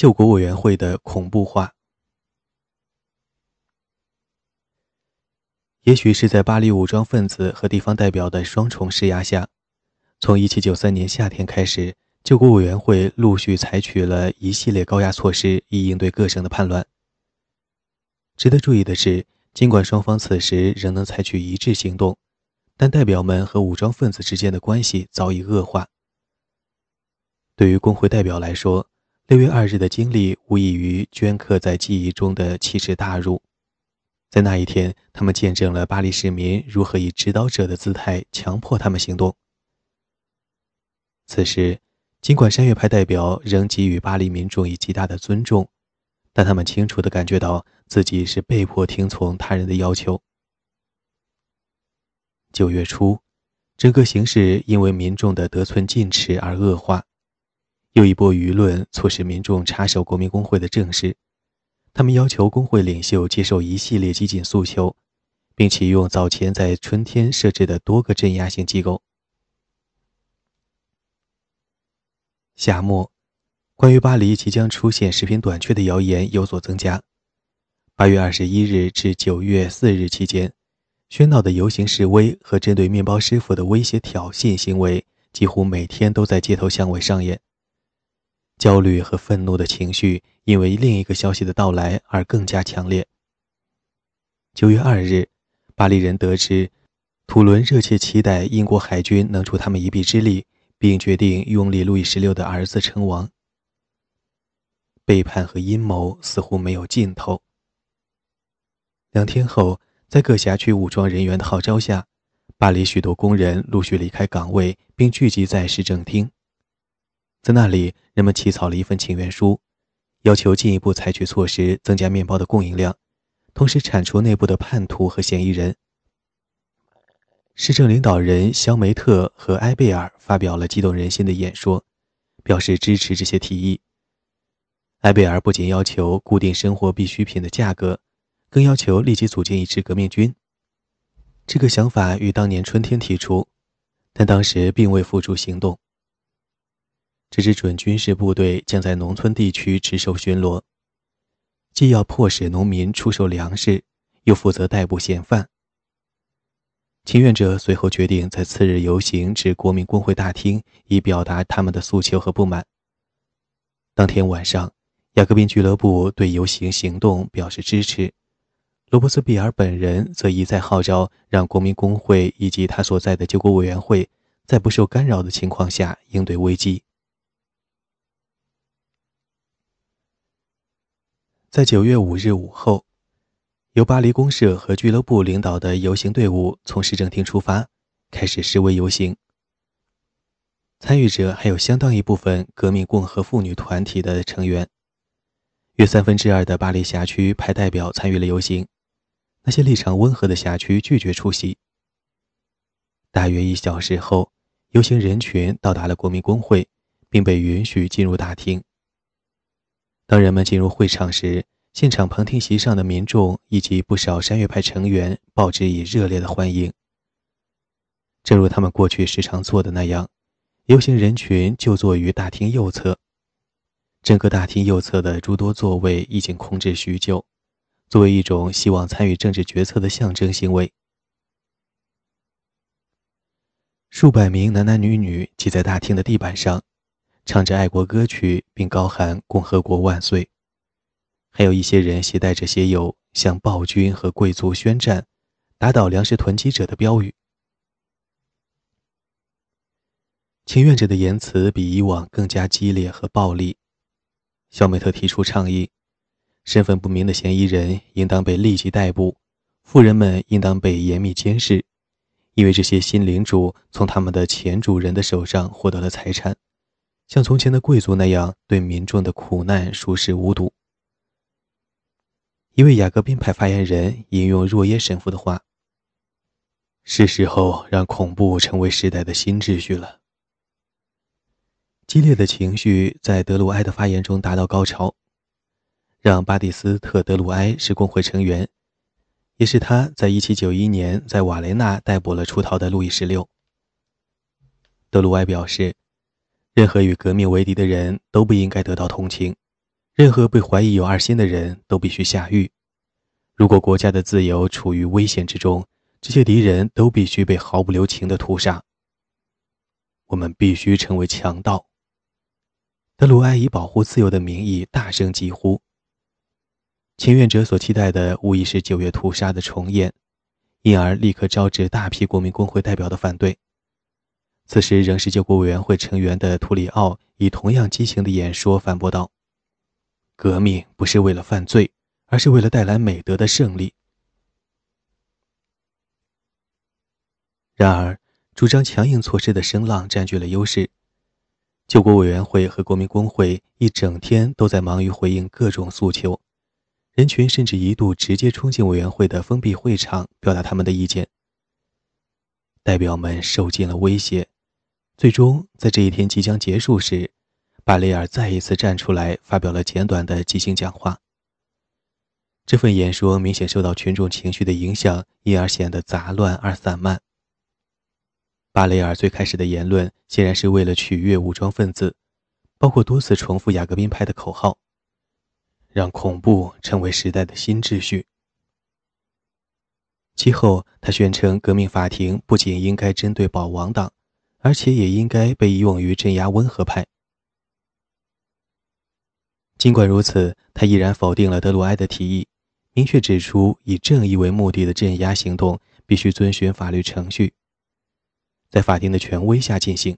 救国委员会的恐怖化。也许是在巴黎武装分子和地方代表的双重施压下，从1793年夏天开始，救国委员会陆续采取了一系列高压措施，以应对各省的叛乱。值得注意的是，尽管双方此时仍能采取一致行动，但代表们和武装分子之间的关系早已恶化。对于工会代表来说，六月二日的经历无异于镌刻在记忆中的奇耻大辱。在那一天，他们见证了巴黎市民如何以指导者的姿态强迫他们行动。此时，尽管山岳派代表仍给予巴黎民众以极大的尊重，但他们清楚地感觉到自己是被迫听从他人的要求。九月初，整个形势因为民众的得寸进尺而恶化，又一波舆论促使民众插手国民工会的政事。他们要求工会领袖接受一系列激进诉求，并启用早前在春天设置的多个镇压性机构。夏末，关于巴黎即将出现食品短缺的谣言有所增加。八月二十一日至九月四日期间，喧闹的游行示威和针对面包师傅的威胁挑衅行为几乎每天都在街头巷尾上演。焦虑和愤怒的情绪因为另一个消息的到来而更加强烈。九月二日，巴黎人得知，土伦热切期待英国海军能助他们一臂之力，并决定拥立路易十六的儿子称王。背叛和阴谋似乎没有尽头。两天后，在各辖区武装人员的号召下，巴黎许多工人陆续离开岗位，并聚集在市政厅。在那里，人们起草了一份请愿书，要求进一步采取措施增加面包的供应量，同时铲除内部的叛徒和嫌疑人。市政领导人肖梅特和埃贝尔发表了激动人心的演说，表示支持这些提议。埃贝尔不仅要求固定生活必需品的价格，更要求立即组建一支革命军。这个想法于当年春天提出，但当时并未付诸行动。这支准军事部队将在农村地区值守巡逻，既要迫使农民出售粮食，又负责逮捕嫌犯。请愿者随后决定在次日游行至国民工会大厅，以表达他们的诉求和不满。当天晚上，雅各宾俱乐部对游行行动表示支持，罗伯斯庇尔本人则一再号召让国民工会以及他所在的救国委员会在不受干扰的情况下应对危机。在九月五日午后，由巴黎公社和俱乐部领导的游行队伍从市政厅出发，开始示威游行。参与者还有相当一部分革命共和妇女团体的成员，约三分之二的巴黎辖区派代表参与了游行，那些立场温和的辖区拒绝出席。大约一小时后，游行人群到达了国民工会，并被允许进入大厅。当人们进入会场时，现场旁听席上的民众以及不少山岳派成员报之以热烈的欢迎。正如他们过去时常做的那样，游行人群就坐于大厅右侧。整个大厅右侧的诸多座位已经空置许久，作为一种希望参与政治决策的象征行为。数百名男男女女挤在大厅的地板上。唱着爱国歌曲，并高喊“共和国万岁”，还有一些人携带着写有“向暴君和贵族宣战，打倒粮食囤积者”的标语。请愿者的言辞比以往更加激烈和暴力。肖美特提出倡议：身份不明的嫌疑人应当被立即逮捕，富人们应当被严密监视，因为这些新领主从他们的前主人的手上获得了财产。像从前的贵族那样对民众的苦难熟视无睹。一位雅各宾派发言人引用若耶神父的话：“是时候让恐怖成为时代的新秩序了。”激烈的情绪在德鲁埃的发言中达到高潮。让巴蒂斯特·德鲁埃是工会成员，也是他在1791年在瓦雷纳逮捕了出逃的路易十六。德鲁埃表示。任何与革命为敌的人都不应该得到同情，任何被怀疑有二心的人都必须下狱。如果国家的自由处于危险之中，这些敌人都必须被毫不留情地屠杀。我们必须成为强盗。德鲁埃以保护自由的名义大声疾呼。请愿者所期待的无疑是九月屠杀的重演，因而立刻招致大批国民工会代表的反对。此时仍是救国委员会成员的图里奥以同样激情的演说反驳道：“革命不是为了犯罪，而是为了带来美德的胜利。”然而，主张强硬措施的声浪占据了优势。救国委员会和国民工会一整天都在忙于回应各种诉求。人群甚至一度直接冲进委员会的封闭会场，表达他们的意见。代表们受尽了威胁，最终在这一天即将结束时，巴雷尔再一次站出来发表了简短的即兴讲话。这份演说明显受到群众情绪的影响，因而显得杂乱而散漫。巴雷尔最开始的言论显然是为了取悦武装分子，包括多次重复雅各宾派的口号。让恐怖成为时代的新秩序。其后，他宣称，革命法庭不仅应该针对保王党，而且也应该被用于镇压温和派。尽管如此，他依然否定了德鲁埃的提议，明确指出，以正义为目的的镇压行动必须遵循法律程序，在法庭的权威下进行。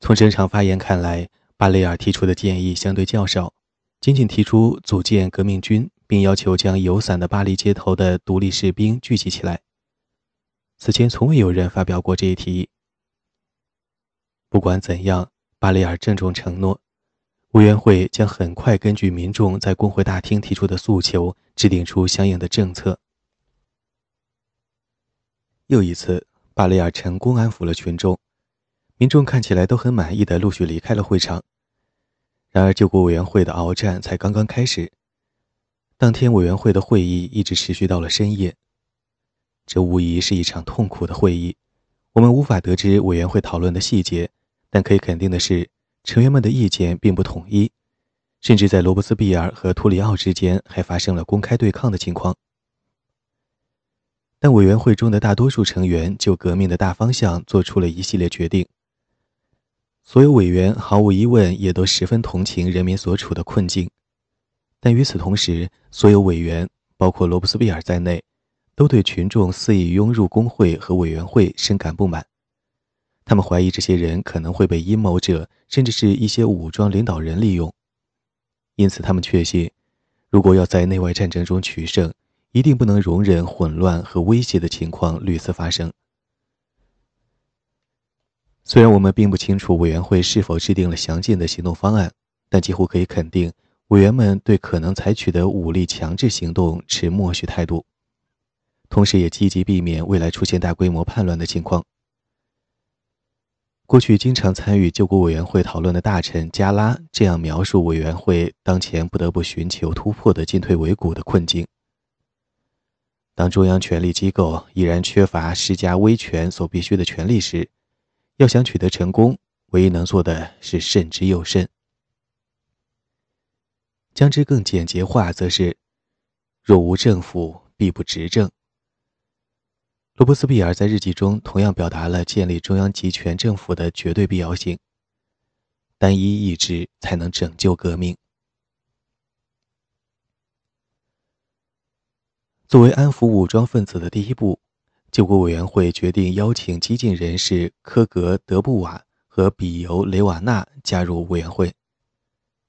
从整场发言看来。巴雷尔提出的建议相对较少，仅仅提出组建革命军，并要求将游散的巴黎街头的独立士兵聚集起来。此前从未有人发表过这一提议。不管怎样，巴雷尔郑重承诺，委员会将很快根据民众在工会大厅提出的诉求，制定出相应的政策。又一次，巴雷尔成功安抚了群众。民众看起来都很满意的陆续离开了会场。然而，救国委员会的鏖战才刚刚开始。当天，委员会的会议一直持续到了深夜。这无疑是一场痛苦的会议。我们无法得知委员会讨论的细节，但可以肯定的是，成员们的意见并不统一，甚至在罗伯斯庇尔和托里奥之间还发生了公开对抗的情况。但委员会中的大多数成员就革命的大方向做出了一系列决定。所有委员毫无疑问也都十分同情人民所处的困境，但与此同时，所有委员，包括罗伯斯庇尔在内，都对群众肆意拥入工会和委员会深感不满。他们怀疑这些人可能会被阴谋者，甚至是一些武装领导人利用，因此他们确信，如果要在内外战争中取胜，一定不能容忍混乱和威胁的情况屡次发生。虽然我们并不清楚委员会是否制定了详尽的行动方案，但几乎可以肯定，委员们对可能采取的武力强制行动持默许态度，同时也积极避免未来出现大规模叛乱的情况。过去经常参与救国委员会讨论的大臣加拉这样描述委员会当前不得不寻求突破的进退维谷的困境：当中央权力机构依然缺乏施加威权所必须的权利时。要想取得成功，唯一能做的是慎之又慎。将之更简洁化，则是：若无政府，必不执政。罗伯斯庇尔在日记中同样表达了建立中央集权政府的绝对必要性。单一意志才能拯救革命。作为安抚武装分子的第一步。救国委员会决定邀请激进人士科格德布瓦和比尤雷瓦纳加入委员会。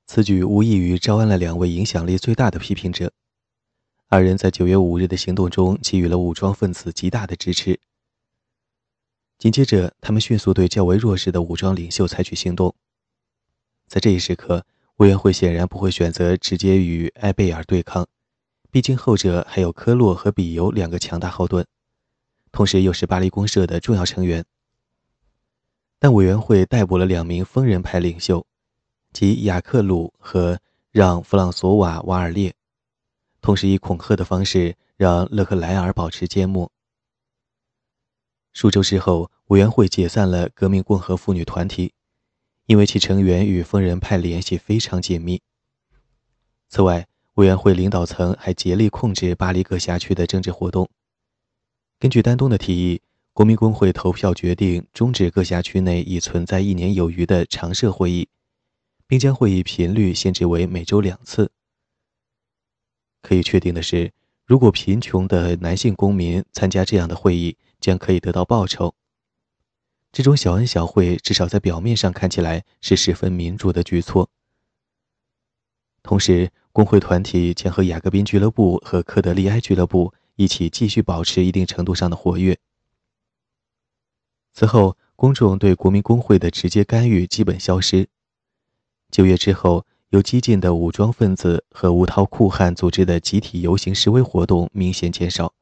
此举无异于招安了两位影响力最大的批评者。二人在九月五日的行动中给予了武装分子极大的支持。紧接着，他们迅速对较为弱势的武装领袖采取行动。在这一时刻，委员会显然不会选择直接与埃贝尔对抗，毕竟后者还有科洛和比尤两个强大后盾。同时又是巴黎公社的重要成员，但委员会逮捕了两名疯人派领袖，即雅克鲁和让·弗朗索瓦·瓦尔列，同时以恐吓的方式让勒克莱尔保持缄默。数周之后，委员会解散了革命共和妇女团体，因为其成员与疯人派联系非常紧密。此外，委员会领导层还竭力控制巴黎各辖区的政治活动。根据丹东的提议，国民工会投票决定终止各辖区内已存在一年有余的常设会议，并将会议频率限制为每周两次。可以确定的是，如果贫穷的男性公民参加这样的会议，将可以得到报酬。这种小恩小惠，至少在表面上看起来是十分民主的举措。同时，工会团体将和雅各宾俱乐部和科德利埃俱乐部一起继续保持一定程度上的活跃。此后，公众对国民工会的直接干预基本消失。九月之后，有激进的武装分子和无套酷汉组织的集体游行示威活动明显减少。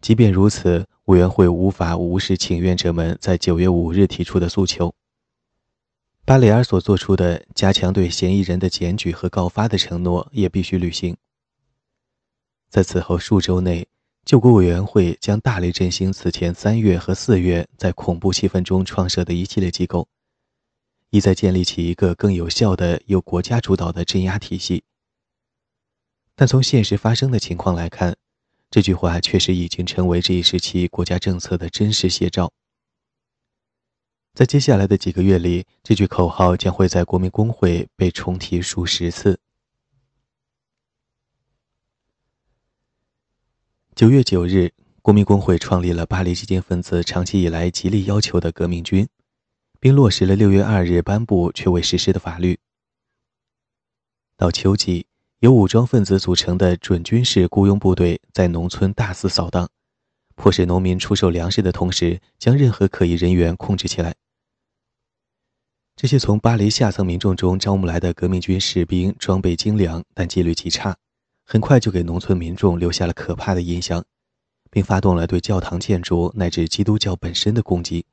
即便如此，委员会无法无视请愿者们在九月五日提出的诉求。巴雷尔所做出的加强对嫌疑人的检举和告发的承诺也必须履行。在此后数周内，救国委员会将大力振兴此前三月和四月在恐怖气氛中创设的一系列机构，意在建立起一个更有效的由国家主导的镇压体系。但从现实发生的情况来看，这句话确实已经成为这一时期国家政策的真实写照。在接下来的几个月里，这句口号将会在国民工会被重提数十次。九月九日，国民工会创立了巴黎激进分子长期以来极力要求的革命军，并落实了六月二日颁布却未实施的法律。到秋季，由武装分子组成的准军事雇佣部队在农村大肆扫荡，迫使农民出售粮食的同时，将任何可疑人员控制起来。这些从巴黎下层民众中招募来的革命军士兵装备精良，但纪律极差，很快就给农村民众留下了可怕的印象，并发动了对教堂建筑乃至基督教本身的攻击。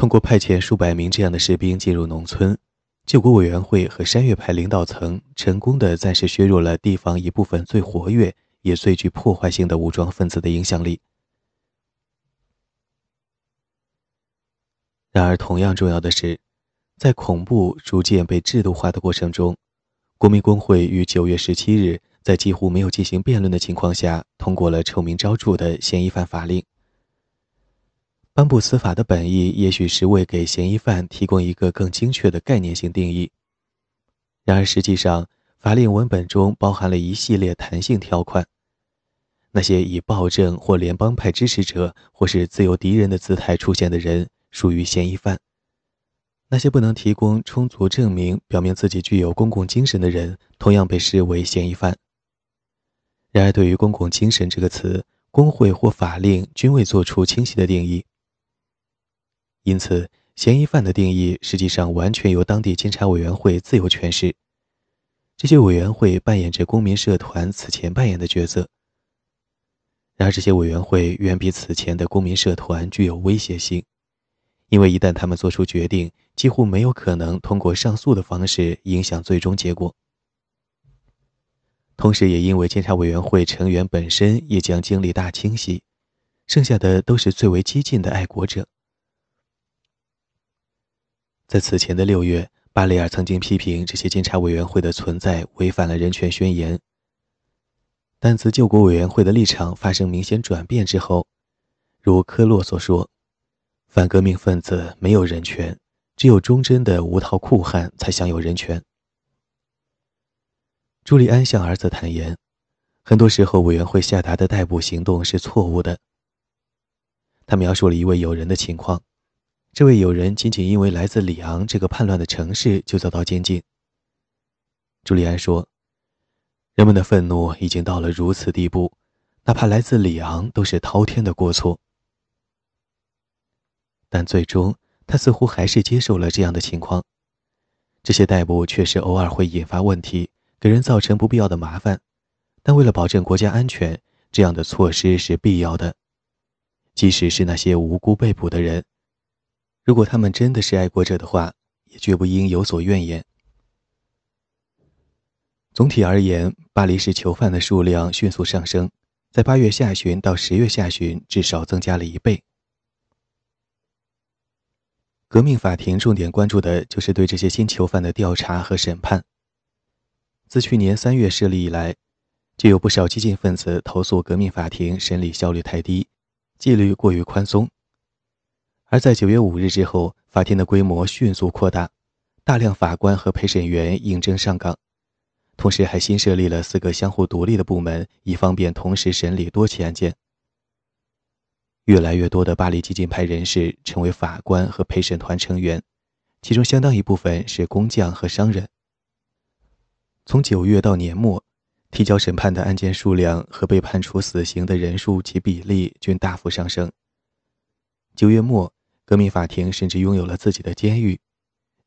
通过派遣数百名这样的士兵进入农村，救国委员会和山岳派领导层成功的暂时削弱了地方一部分最活跃也最具破坏性的武装分子的影响力。然而，同样重要的是，在恐怖逐渐被制度化的过程中，国民工会于九月十七日在几乎没有进行辩论的情况下通过了臭名昭著的嫌疑犯法令。颁布此法的本意也许是为给嫌疑犯提供一个更精确的概念性定义。然而，实际上，法令文本中包含了一系列弹性条款，那些以暴政或联邦派支持者或是自由敌人的姿态出现的人。属于嫌疑犯。那些不能提供充足证明表明自己具有公共精神的人，同样被视为嫌疑犯。然而，对于“公共精神”这个词，工会或法令均未作出清晰的定义。因此，嫌疑犯的定义实际上完全由当地监察委员会自由诠释。这些委员会扮演着公民社团此前扮演的角色。然而，这些委员会远比此前的公民社团具有威胁性。因为一旦他们做出决定，几乎没有可能通过上诉的方式影响最终结果。同时，也因为监察委员会成员本身也将经历大清洗，剩下的都是最为激进的爱国者。在此前的六月，巴雷尔曾经批评这些监察委员会的存在违反了人权宣言。但自救国委员会的立场发生明显转变之后，如科洛所说。反革命分子没有人权，只有忠贞的无套酷汉才享有人权。朱利安向儿子坦言，很多时候委员会下达的逮捕行动是错误的。他描述了一位友人的情况，这位友人仅仅因为来自里昂这个叛乱的城市就遭到监禁。朱利安说：“人们的愤怒已经到了如此地步，哪怕来自里昂都是滔天的过错。”但最终，他似乎还是接受了这样的情况。这些逮捕确实偶尔会引发问题，给人造成不必要的麻烦，但为了保证国家安全，这样的措施是必要的。即使是那些无辜被捕的人，如果他们真的是爱国者的话，也绝不应有所怨言。总体而言，巴黎市囚犯的数量迅速上升，在八月下旬到十月下旬，至少增加了一倍。革命法庭重点关注的就是对这些新囚犯的调查和审判。自去年三月设立以来，就有不少激进分子投诉革命法庭审理效率太低，纪律过于宽松。而在九月五日之后，法庭的规模迅速扩大，大量法官和陪审员应征上岗，同时还新设立了四个相互独立的部门，以方便同时审理多起案件。越来越多的巴黎激进派人士成为法官和陪审团成员，其中相当一部分是工匠和商人。从九月到年末，提交审判的案件数量和被判处死刑的人数及比例均大幅上升。九月末。革命法庭甚至拥有了自己的监狱，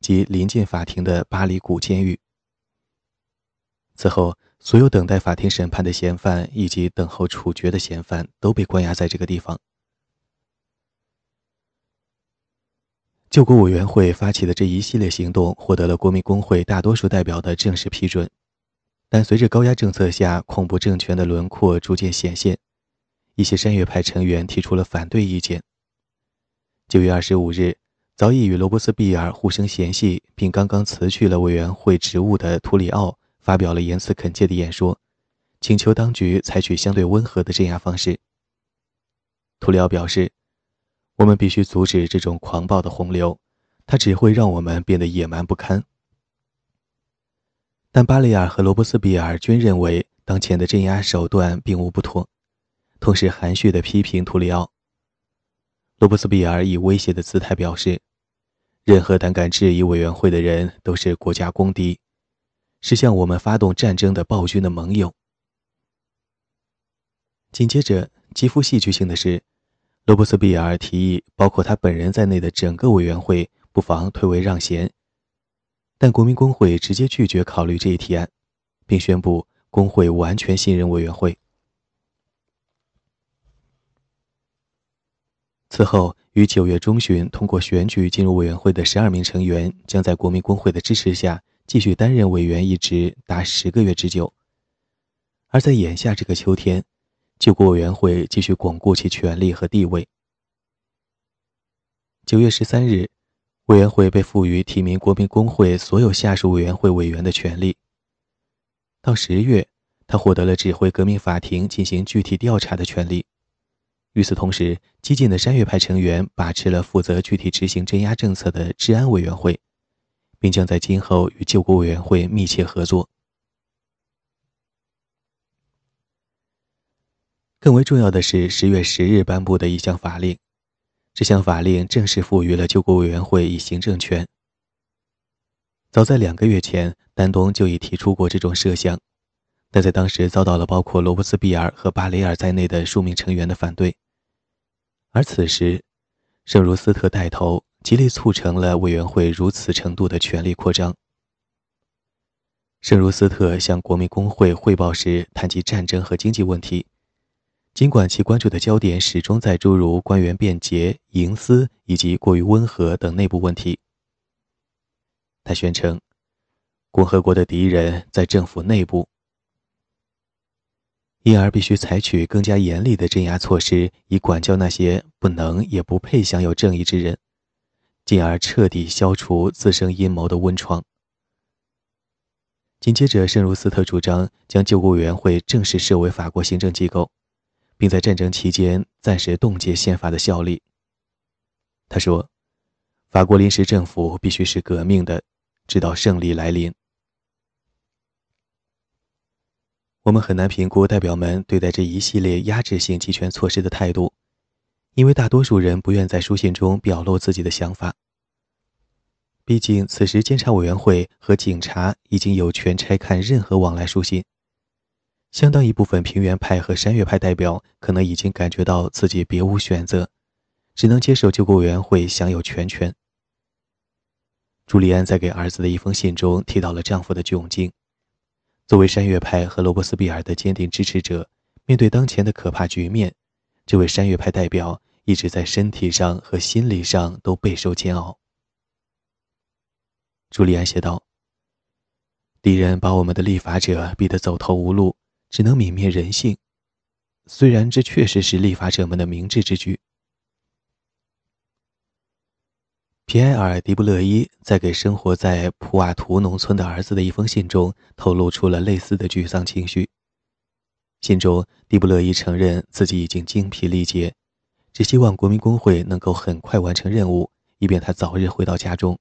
即临近法庭的巴黎古监狱。此后，所有等待法庭审判的嫌犯以及等候处决的嫌犯都被关押在这个地方。救国委员会发起的这一系列行动获得了国民工会大多数代表的正式批准，但随着高压政策下恐怖政权的轮廓逐渐显现，一些山岳派成员提出了反对意见。九月二十五日，早已与罗伯斯庇尔互生嫌隙，并刚刚辞去了委员会职务的图里奥发表了言辞恳切的演说，请求当局采取相对温和的镇压方式。图里奥表示：“我们必须阻止这种狂暴的洪流，它只会让我们变得野蛮不堪。”但巴雷尔和罗伯斯庇尔均认为当前的镇压手段并无不妥，同时含蓄地批评图里奥。罗伯斯庇尔以威胁的姿态表示：“任何胆敢质疑委员会的人都是国家公敌，是向我们发动战争的暴君的盟友。”紧接着，极富戏剧性的是，罗伯斯庇尔提议包括他本人在内的整个委员会不妨退位让贤，但国民工会直接拒绝考虑这一提案，并宣布工会完全信任委员会。此后，于九月中旬通过选举进入委员会的十二名成员，将在国民工会的支持下继续担任委员一职达十个月之久。而在眼下这个秋天，救国委员会继续巩固其权力和地位。九月十三日，委员会被赋予提名国民工会所有下属委员会委员的权利。到十月，他获得了指挥革命法庭进行具体调查的权利。与此同时，激进的山岳派成员把持了负责具体执行镇压政策的治安委员会，并将在今后与救国委员会密切合作。更为重要的是，十月十日颁布的一项法令，这项法令正式赋予了救国委员会以行政权。早在两个月前，丹东就已提出过这种设想，但在当时遭到了包括罗伯斯庇尔和巴雷尔在内的数名成员的反对。而此时，圣茹斯特带头，极力促成了委员会如此程度的权力扩张。圣茹斯特向国民工会汇报时谈及战争和经济问题，尽管其关注的焦点始终在诸如官员便捷、营私以及过于温和等内部问题。他宣称，共和国的敌人在政府内部。因而必须采取更加严厉的镇压措施，以管教那些不能也不配享有正义之人，进而彻底消除滋生阴谋的温床。紧接着，圣茹斯特主张将救国委员会正式设为法国行政机构，并在战争期间暂时冻结宪法的效力。他说：“法国临时政府必须是革命的，直到胜利来临。”我们很难评估代表们对待这一系列压制性集权措施的态度，因为大多数人不愿在书信中表露自己的想法。毕竟，此时监察委员会和警察已经有权拆看任何往来书信。相当一部分平原派和山岳派代表可能已经感觉到自己别无选择，只能接受救国委员会享有全权。朱利安在给儿子的一封信中提到了丈夫的窘境。作为山岳派和罗伯斯庇尔的坚定支持者，面对当前的可怕局面，这位山岳派代表一直在身体上和心理上都备受煎熬。朱利安写道：“敌人把我们的立法者逼得走投无路，只能泯灭人性。虽然这确实是立法者们的明智之举。”皮埃尔·迪布勒伊在给生活在普瓦图农村的儿子的一封信中，透露出了类似的沮丧情绪。信中，迪布勒伊承认自己已经精疲力竭，只希望国民工会能够很快完成任务，以便他早日回到家中。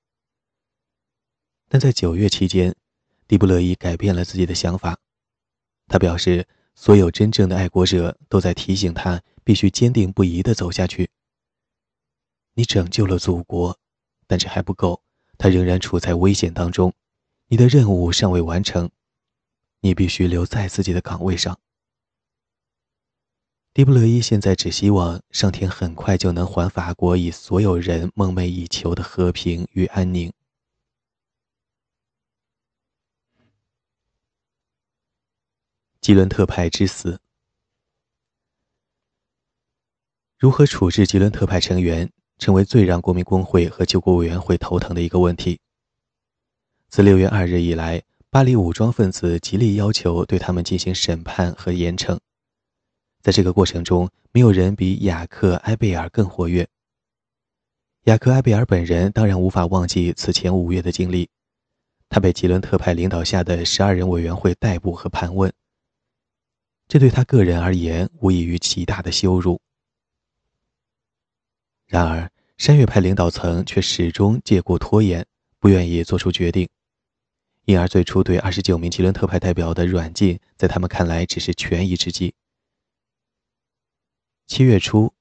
但在九月期间，迪布勒伊改变了自己的想法。他表示，所有真正的爱国者都在提醒他必须坚定不移地走下去。你拯救了祖国。但这还不够，他仍然处在危险当中。你的任务尚未完成，你必须留在自己的岗位上。迪布勒伊现在只希望上天很快就能还法国以所有人梦寐以求的和平与安宁。吉伦特派之死，如何处置吉伦特派成员？成为最让国民工会和救国委员会头疼的一个问题。自六月二日以来，巴黎武装分子极力要求对他们进行审判和严惩。在这个过程中，没有人比雅克·埃贝尔更活跃。雅克·埃贝尔本人当然无法忘记此前五月的经历，他被吉伦特派领导下的十二人委员会逮捕和盘问，这对他个人而言无异于极大的羞辱。然而，山岳派领导层却始终借故拖延，不愿意做出决定，因而最初对二十九名吉伦特派代表的软禁，在他们看来只是权宜之计。七月初，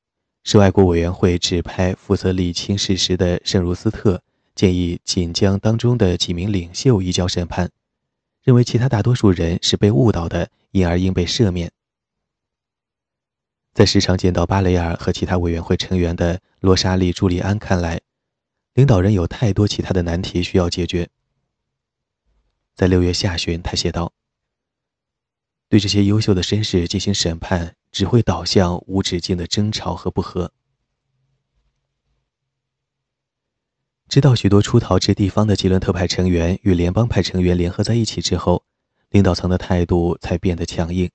是外国委员会指派负责理清事实的圣茹斯特建议，仅将当中的几名领袖移交审判，认为其他大多数人是被误导的，因而应被赦免。在时常见到巴雷尔和其他委员会成员的罗莎莉·朱利安看来，领导人有太多其他的难题需要解决。在六月下旬，他写道：“对这些优秀的绅士进行审判，只会导向无止境的争吵和不和。”直到许多出逃至地方的吉伦特派成员与联邦派成员联合在一起之后，领导层的态度才变得强硬。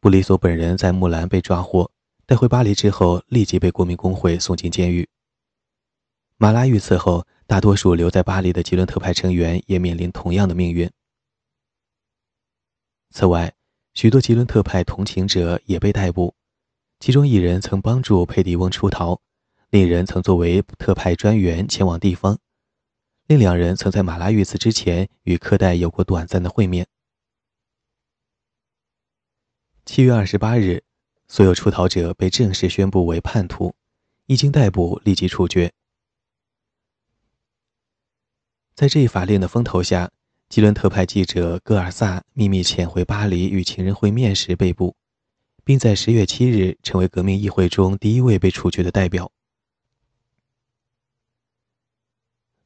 布里索本人在木兰被抓获，带回巴黎之后，立即被国民工会送进监狱。马拉遇刺后，大多数留在巴黎的吉伦特派成员也面临同样的命运。此外，许多吉伦特派同情者也被逮捕，其中一人曾帮助佩迪翁出逃，另一人曾作为特派专员前往地方，另两人曾在马拉遇刺之前与科代有过短暂的会面。七月二十八日，所有出逃者被正式宣布为叛徒，一经逮捕立即处决。在这一法令的风头下，吉伦特派记者戈尔萨秘密潜回巴黎与情人会面时被捕，并在十月七日成为革命议会中第一位被处决的代表。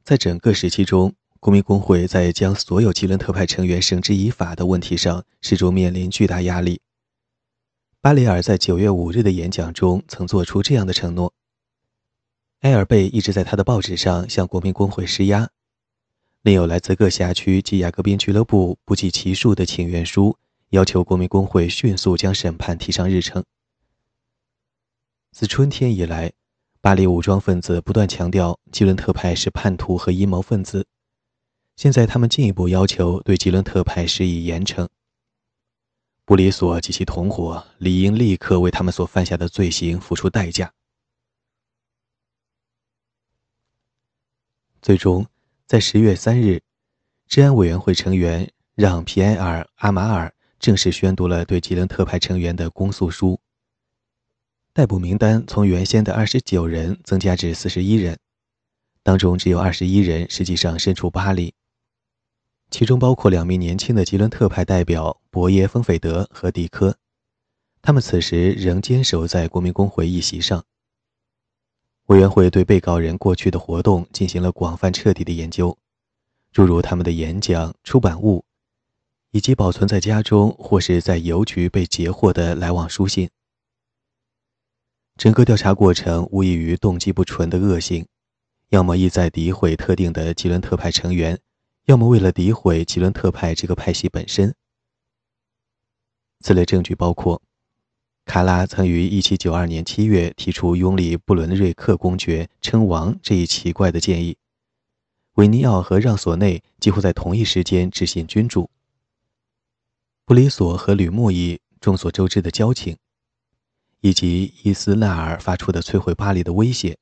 在整个时期中，国民工会在将所有吉伦特派成员绳之以法的问题上，始终面临巨大压力。巴雷尔在九月五日的演讲中曾做出这样的承诺。埃尔贝一直在他的报纸上向国民工会施压，另有来自各辖区及雅各宾俱乐部不计其数的请愿书，要求国民工会迅速将审判提上日程。自春天以来，巴黎武装分子不断强调吉伦特派是叛徒和阴谋分子，现在他们进一步要求对吉伦特派施以严惩。布里索及其同伙理应立刻为他们所犯下的罪行付出代价。最终，在十月三日，治安委员会成员让·皮埃尔·阿马尔正式宣读了对吉伦特派成员的公诉书。逮捕名单从原先的二十九人增加至四十一人，当中只有二十一人实际上身处巴黎。其中包括两名年轻的吉伦特派代表博耶·丰斐德和迪科，他们此时仍坚守在国民工会议席上。委员会对被告人过去的活动进行了广泛彻底的研究，诸如他们的演讲、出版物，以及保存在家中或是在邮局被截获的来往书信。整个调查过程无异于动机不纯的恶行，要么意在诋毁特定的吉伦特派成员。要么为了诋毁吉伦特派这个派系本身。此类证据包括：卡拉曾于1792年7月提出拥立布伦瑞克公爵称王这一奇怪的建议。维尼奥和让索内几乎在同一时间执行君主。布里索和吕莫伊众所周知的交情，以及伊斯纳尔发出的摧毁巴黎的威胁，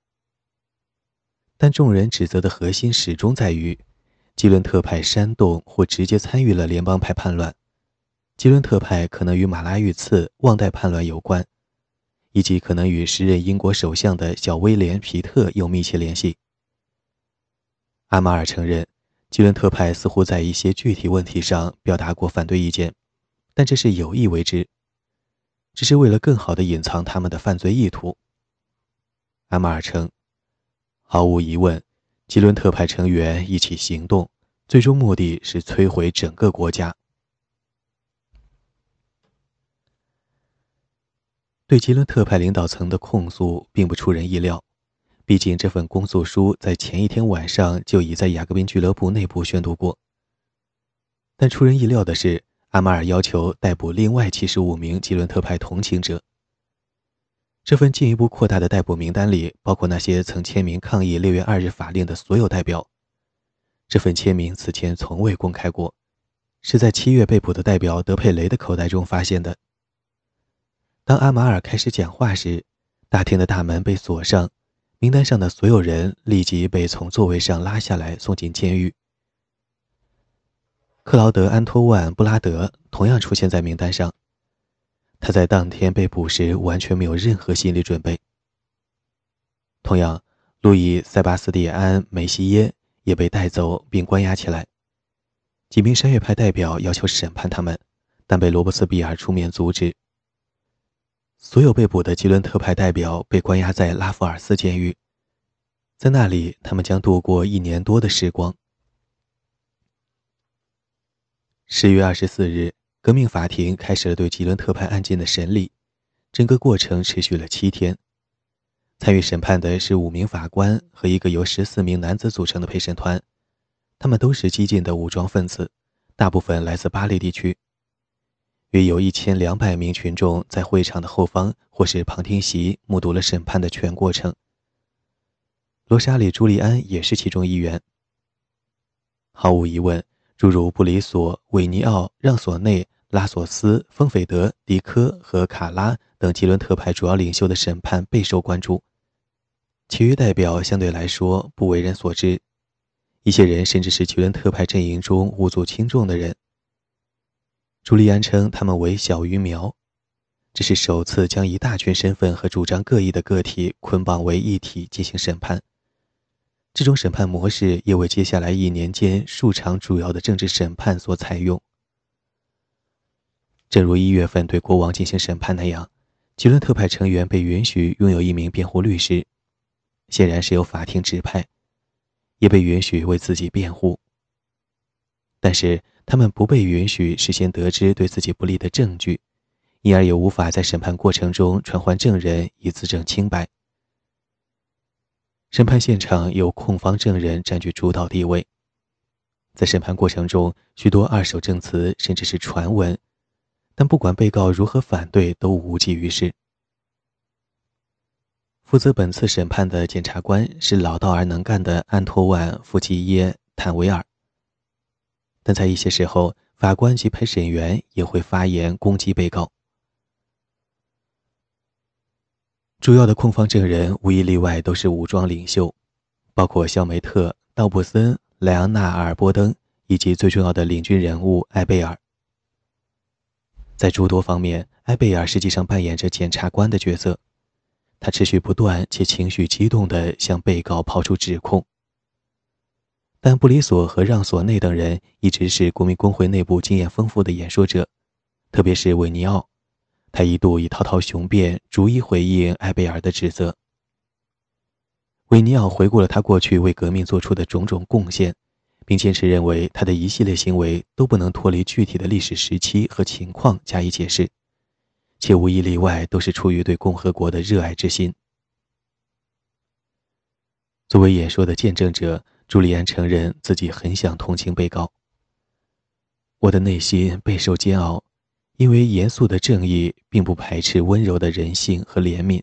但众人指责的核心始终在于吉伦特派煽动或直接参与了联邦派叛乱。吉伦特派可能与马拉遇刺、旺代叛乱有关，以及可能与时任英国首相的小威廉·皮特有密切联系。阿马尔承认，吉伦特派似乎在一些具体问题上表达过反对意见，但这是有意为之，只是为了更好地隐藏他们的犯罪意图。阿马尔称，毫无疑问，吉伦特派成员一起行动，最终目的是摧毁整个国家。对吉伦特派领导层的控诉并不出人意料，毕竟这份公诉书在前一天晚上就已在雅各宾俱乐部内部宣读过。但出人意料的是，阿马尔要求逮捕另外七十五名吉伦特派同情者。这份进一步扩大的逮捕名单里包括那些曾签名抗议六月二日法令的所有代表。这份签名此前从未公开过，是在七月被捕的代表德佩雷的口袋中发现的。当阿马尔开始讲话时，大厅的大门被锁上，名单上的所有人立即被从座位上拉下来，送进监狱。克劳德·安托万·布拉德同样出现在名单上，他在当天被捕时完全没有任何心理准备。同样，路易·塞巴斯蒂安·梅西耶也被带走并关押起来。几名山岳派代表要求审判他们，但被罗伯斯庇尔出面阻止。所有被捕的吉伦特派代表被关押在拉夫尔斯监狱，在那里，他们将度过一年多的时光。十月二十四日，革命法庭开始了对吉伦特派案件的审理，整个过程持续了七天。参与审判的是五名法官和一个由十四名男子组成的陪审团，他们都是激进的武装分子，大部分来自巴黎地区。约有一千两百名群众在会场的后方或是旁听席目睹了审判的全过程。罗莎里·朱利安也是其中一员。毫无疑问，诸如布里索、韦尼奥、让索内、拉索斯、丰斐德、迪科和卡拉等吉伦特派主要领袖的审判备受关注。其余代表相对来说不为人所知，一些人甚至是吉伦特派阵营中无足轻重的人。朱利安称他们为“小鱼苗”，这是首次将一大群身份和主张各异的个体捆绑为一体进行审判。这种审判模式也为接下来一年间数场主要的政治审判所采用。正如一月份对国王进行审判那样，吉伦特派成员被允许拥有一名辩护律师，显然是由法庭指派，也被允许为自己辩护。但是。他们不被允许事先得知对自己不利的证据，因而也无法在审判过程中传唤证人以自证清白。审判现场由控方证人占据主导地位，在审判过程中，许多二手证词甚至是传闻，但不管被告如何反对，都无济于事。负责本次审判的检察官是老道而能干的安托万·弗吉耶·坦维尔。但在一些时候，法官及陪审员也会发言攻击被告。主要的控方证人无一例外都是武装领袖，包括肖梅特、道布森、莱昂纳尔·波登以及最重要的领军人物埃贝尔。在诸多方面，埃贝尔实际上扮演着检察官的角色，他持续不断且情绪激动地向被告抛出指控。但布里索和让索内等人一直是国民工会内部经验丰富的演说者，特别是韦尼奥，他一度以滔滔雄辩逐一回应埃贝尔的指责。韦尼奥回顾了他过去为革命做出的种种贡献，并坚持认为他的一系列行为都不能脱离具体的历史时期和情况加以解释，且无一例外都是出于对共和国的热爱之心。作为演说的见证者。朱利安承认自己很想同情被告。我的内心备受煎熬，因为严肃的正义并不排斥温柔的人性和怜悯。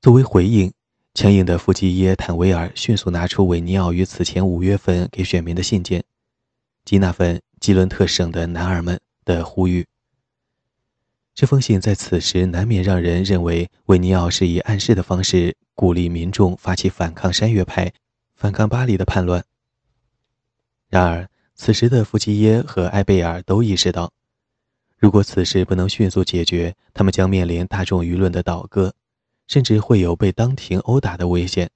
作为回应，强硬的夫基耶坦维尔迅速拿出韦尼奥于此前五月份给选民的信件，及那份吉伦特省的男儿们的呼吁。这封信在此时难免让人认为韦尼奥是以暗示的方式鼓励民众发起反抗山岳派、反抗巴黎的叛乱。然而，此时的夫基耶和埃贝尔都意识到，如果此事不能迅速解决，他们将面临大众舆论的倒戈。甚至会有被当庭殴打的危险。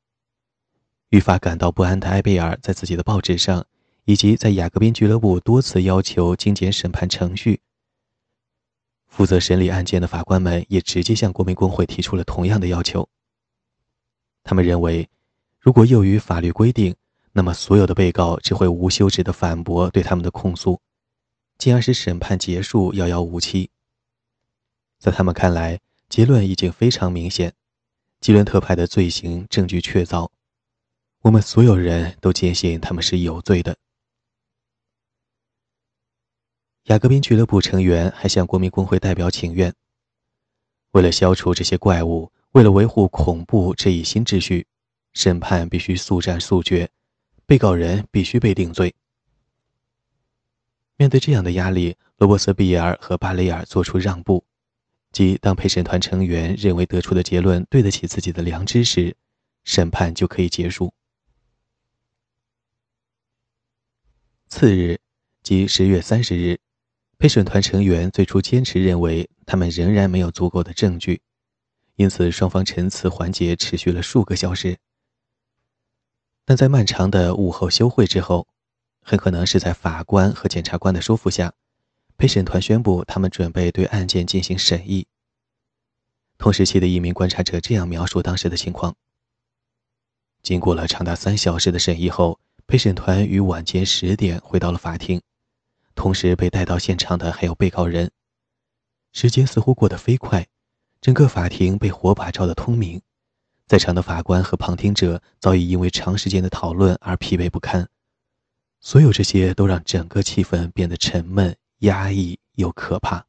愈发感到不安的埃贝尔在自己的报纸上，以及在雅各宾俱乐部多次要求精简审判程序。负责审理案件的法官们也直接向国民工会提出了同样的要求。他们认为，如果囿于法律规定，那么所有的被告只会无休止地反驳对他们的控诉，进而使审判结束遥遥无期。在他们看来，结论已经非常明显。吉伦特派的罪行证据确凿，我们所有人都坚信他们是有罪的。雅各宾俱乐部成员还向国民工会代表请愿：为了消除这些怪物，为了维护恐怖这一新秩序，审判必须速战速决，被告人必须被定罪。面对这样的压力，罗伯斯庇尔和巴雷尔做出让步。即当陪审团成员认为得出的结论对得起自己的良知时，审判就可以结束。次日，即十月三十日，陪审团成员最初坚持认为他们仍然没有足够的证据，因此双方陈词环节持续了数个小时。但在漫长的午后休会之后，很可能是在法官和检察官的说服下。陪审团宣布，他们准备对案件进行审议。同时期的一名观察者这样描述当时的情况：经过了长达三小时的审议后，陪审团于晚间十点回到了法庭，同时被带到现场的还有被告人。时间似乎过得飞快，整个法庭被火把照得通明，在场的法官和旁听者早已因为长时间的讨论而疲惫不堪。所有这些都让整个气氛变得沉闷。压抑又可怕，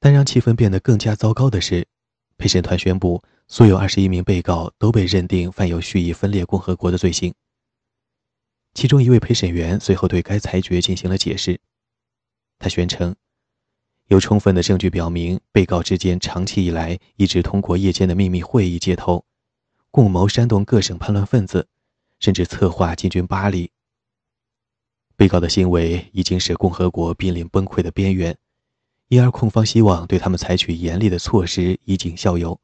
但让气氛变得更加糟糕的是，陪审团宣布，所有二十一名被告都被认定犯有蓄意分裂共和国的罪行。其中一位陪审员随后对该裁决进行了解释，他宣称，有充分的证据表明，被告之间长期以来一直通过夜间的秘密会议接头，共谋煽动各省叛乱分子，甚至策划进军巴黎。被告的行为已经使共和国濒临崩溃的边缘，因而控方希望对他们采取严厉的措施以儆效尤。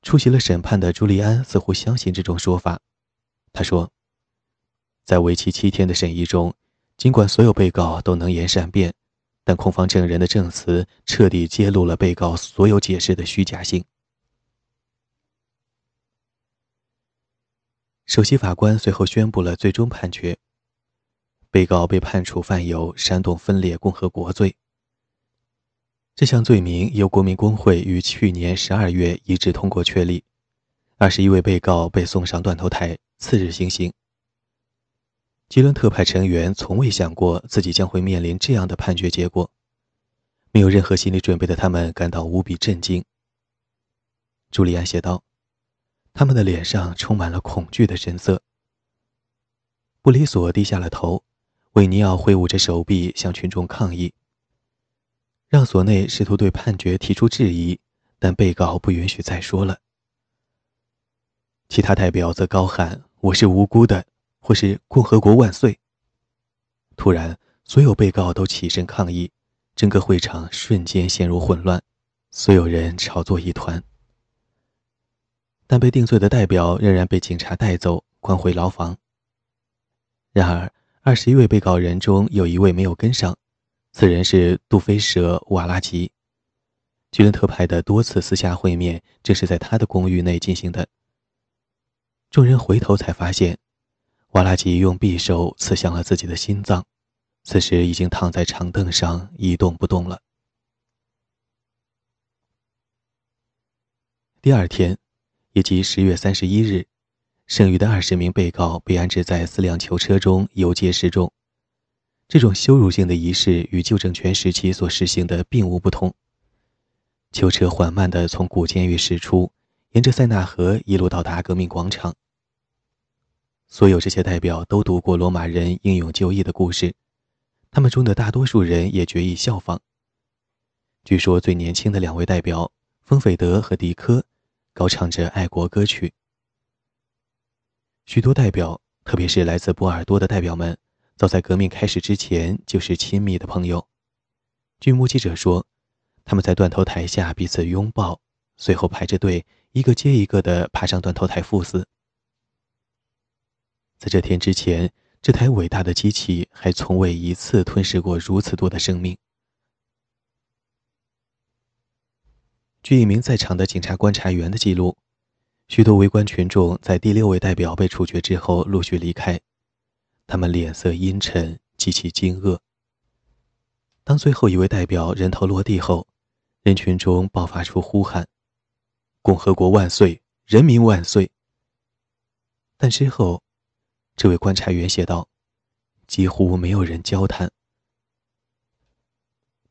出席了审判的朱利安似乎相信这种说法。他说，在为期七天的审议中，尽管所有被告都能言善辩，但控方证人的证词彻底揭露了被告所有解释的虚假性。首席法官随后宣布了最终判决。被告被判处犯有煽动分裂共和国罪。这项罪名由国民工会于去年十二月一致通过确立。二十一位被告被送上断头台，次日行刑。吉伦特派成员从未想过自己将会面临这样的判决结果，没有任何心理准备的他们感到无比震惊。朱利安写道：“他们的脸上充满了恐惧的神色。”布里索低下了头。韦尼奥挥舞着手臂向群众抗议，让索内试图对判决提出质疑，但被告不允许再说了。其他代表则高喊“我是无辜的”或是“共和国万岁”。突然，所有被告都起身抗议，整个会场瞬间陷入混乱，所有人吵作一团。但被定罪的代表仍然被警察带走，关回牢房。然而。二十一位被告人中有一位没有跟上，此人是杜菲舍瓦拉吉。居伦特派的多次私下会面正是在他的公寓内进行的。众人回头才发现，瓦拉吉用匕首刺向了自己的心脏，此时已经躺在长凳上一动不动了。第二天，也即十月三十一日，剩余的二十名被告被安置在四辆囚车中游街示众。这种羞辱性的仪式与旧政权时期所实行的并无不同。囚车缓慢地从古监狱驶出，沿着塞纳河一路到达革命广场。所有这些代表都读过罗马人英勇就义的故事，他们中的大多数人也决意效仿。据说最年轻的两位代表丰斐德和迪科，高唱着爱国歌曲。许多代表，特别是来自波尔多的代表们。早在革命开始之前，就是亲密的朋友。据目击者说，他们在断头台下彼此拥抱，随后排着队，一个接一个地爬上断头台赴死。在这天之前，这台伟大的机器还从未一次吞噬过如此多的生命。据一名在场的警察观察员的记录，许多围观群众在第六位代表被处决之后陆续离开。他们脸色阴沉，极其惊愕。当最后一位代表人头落地后，人群中爆发出呼喊：“共和国万岁！人民万岁！”但之后，这位观察员写道：“几乎没有人交谈。”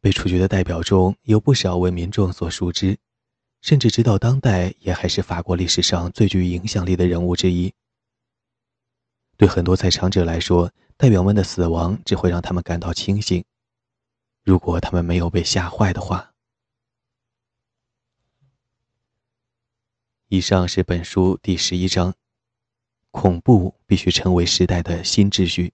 被处决的代表中有不少为民众所熟知，甚至直到当代也还是法国历史上最具影响力的人物之一。对很多在场者来说，代表们的死亡只会让他们感到清醒。如果他们没有被吓坏的话。以上是本书第十一章：恐怖必须成为时代的新秩序。